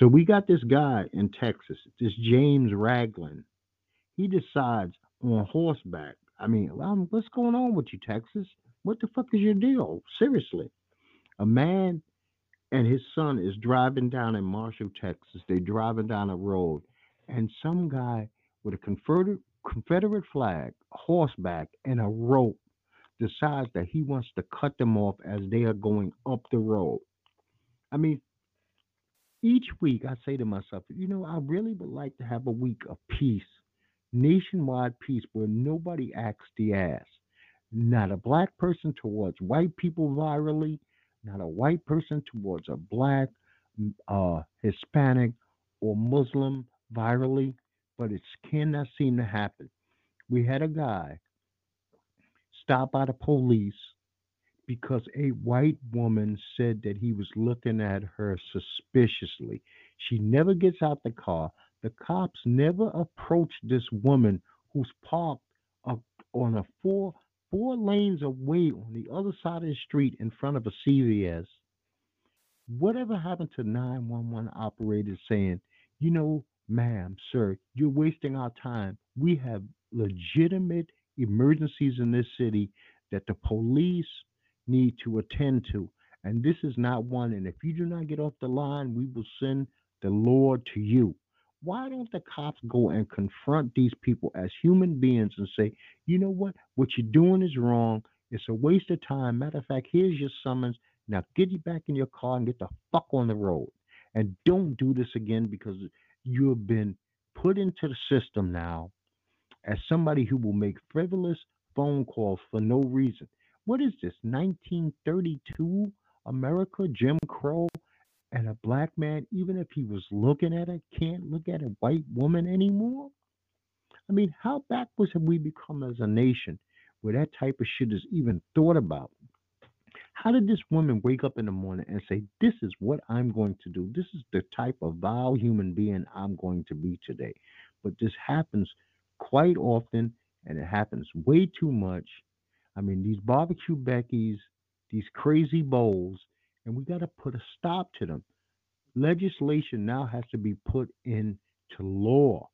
So we got this guy in Texas, this James Ragland. He decides on horseback. I mean, um, what's going on with you, Texas? What the fuck is your deal? Seriously. A man and his son is driving down in Marshall, Texas. They're driving down a road, and some guy with a Confederate Confederate flag, horseback, and a rope decides that he wants to cut them off as they are going up the road. I mean, each week I say to myself, you know, I really would like to have a week of peace, nationwide peace, where nobody acts the ass. Not a black person towards white people virally, not a white person towards a black, uh, Hispanic, or Muslim virally, but it cannot seem to happen. We had a guy stopped by the police because a white woman said that he was looking at her suspiciously. She never gets out the car. The cops never approach this woman who's parked on a four four lanes away on the other side of the street in front of a CVS. Whatever happened to 911 operators saying, you know, ma'am, sir, you're wasting our time. We have legitimate emergencies in this city that the police need to attend to. And this is not one. And if you do not get off the line, we will send the Lord to you. Why don't the cops go and confront these people as human beings and say, you know what? What you're doing is wrong. It's a waste of time. Matter of fact, here's your summons. Now get you back in your car and get the fuck on the road. And don't do this again because you have been put into the system now as somebody who will make frivolous phone calls for no reason. What is this? 1932 America, Jim Crow, and a black man, even if he was looking at it, can't look at a white woman anymore? I mean, how backwards have we become as a nation where that type of shit is even thought about? How did this woman wake up in the morning and say, This is what I'm going to do? This is the type of vile human being I'm going to be today? But this happens quite often and it happens way too much. I mean, these barbecue Beckys, these crazy Beaus, and we got to put a stop to them. Legislation now has to be put into law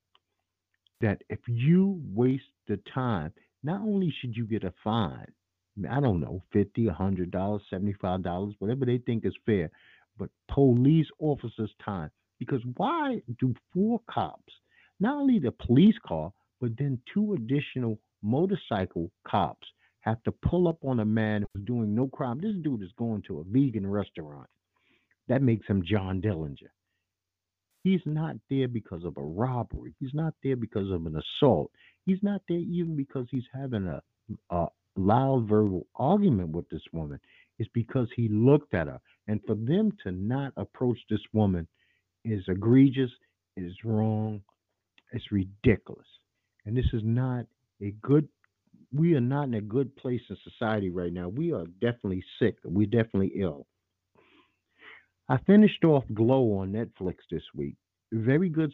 that if you waste the time, not only should you get a fine, I don't know, fifty, a hundred dollars, seventy-five dollars, whatever they think is fair, but police officers' time. Because why do four cops, not only the police car, but then two additional motorcycle cops have to pull up on a man who's doing no crime? This dude is going to a vegan restaurant. That makes him John Dillinger. He's not there because of a robbery. He's not there because of an assault. He's not there even because he's having a, a loud verbal argument with this woman. It's because he looked at her. And for them to not approach this woman is egregious, is wrong, it's ridiculous. And this is not a good we are not in a good place in society right now. We are definitely sick. We're definitely ill. I finished off Glow on Netflix this week. Very good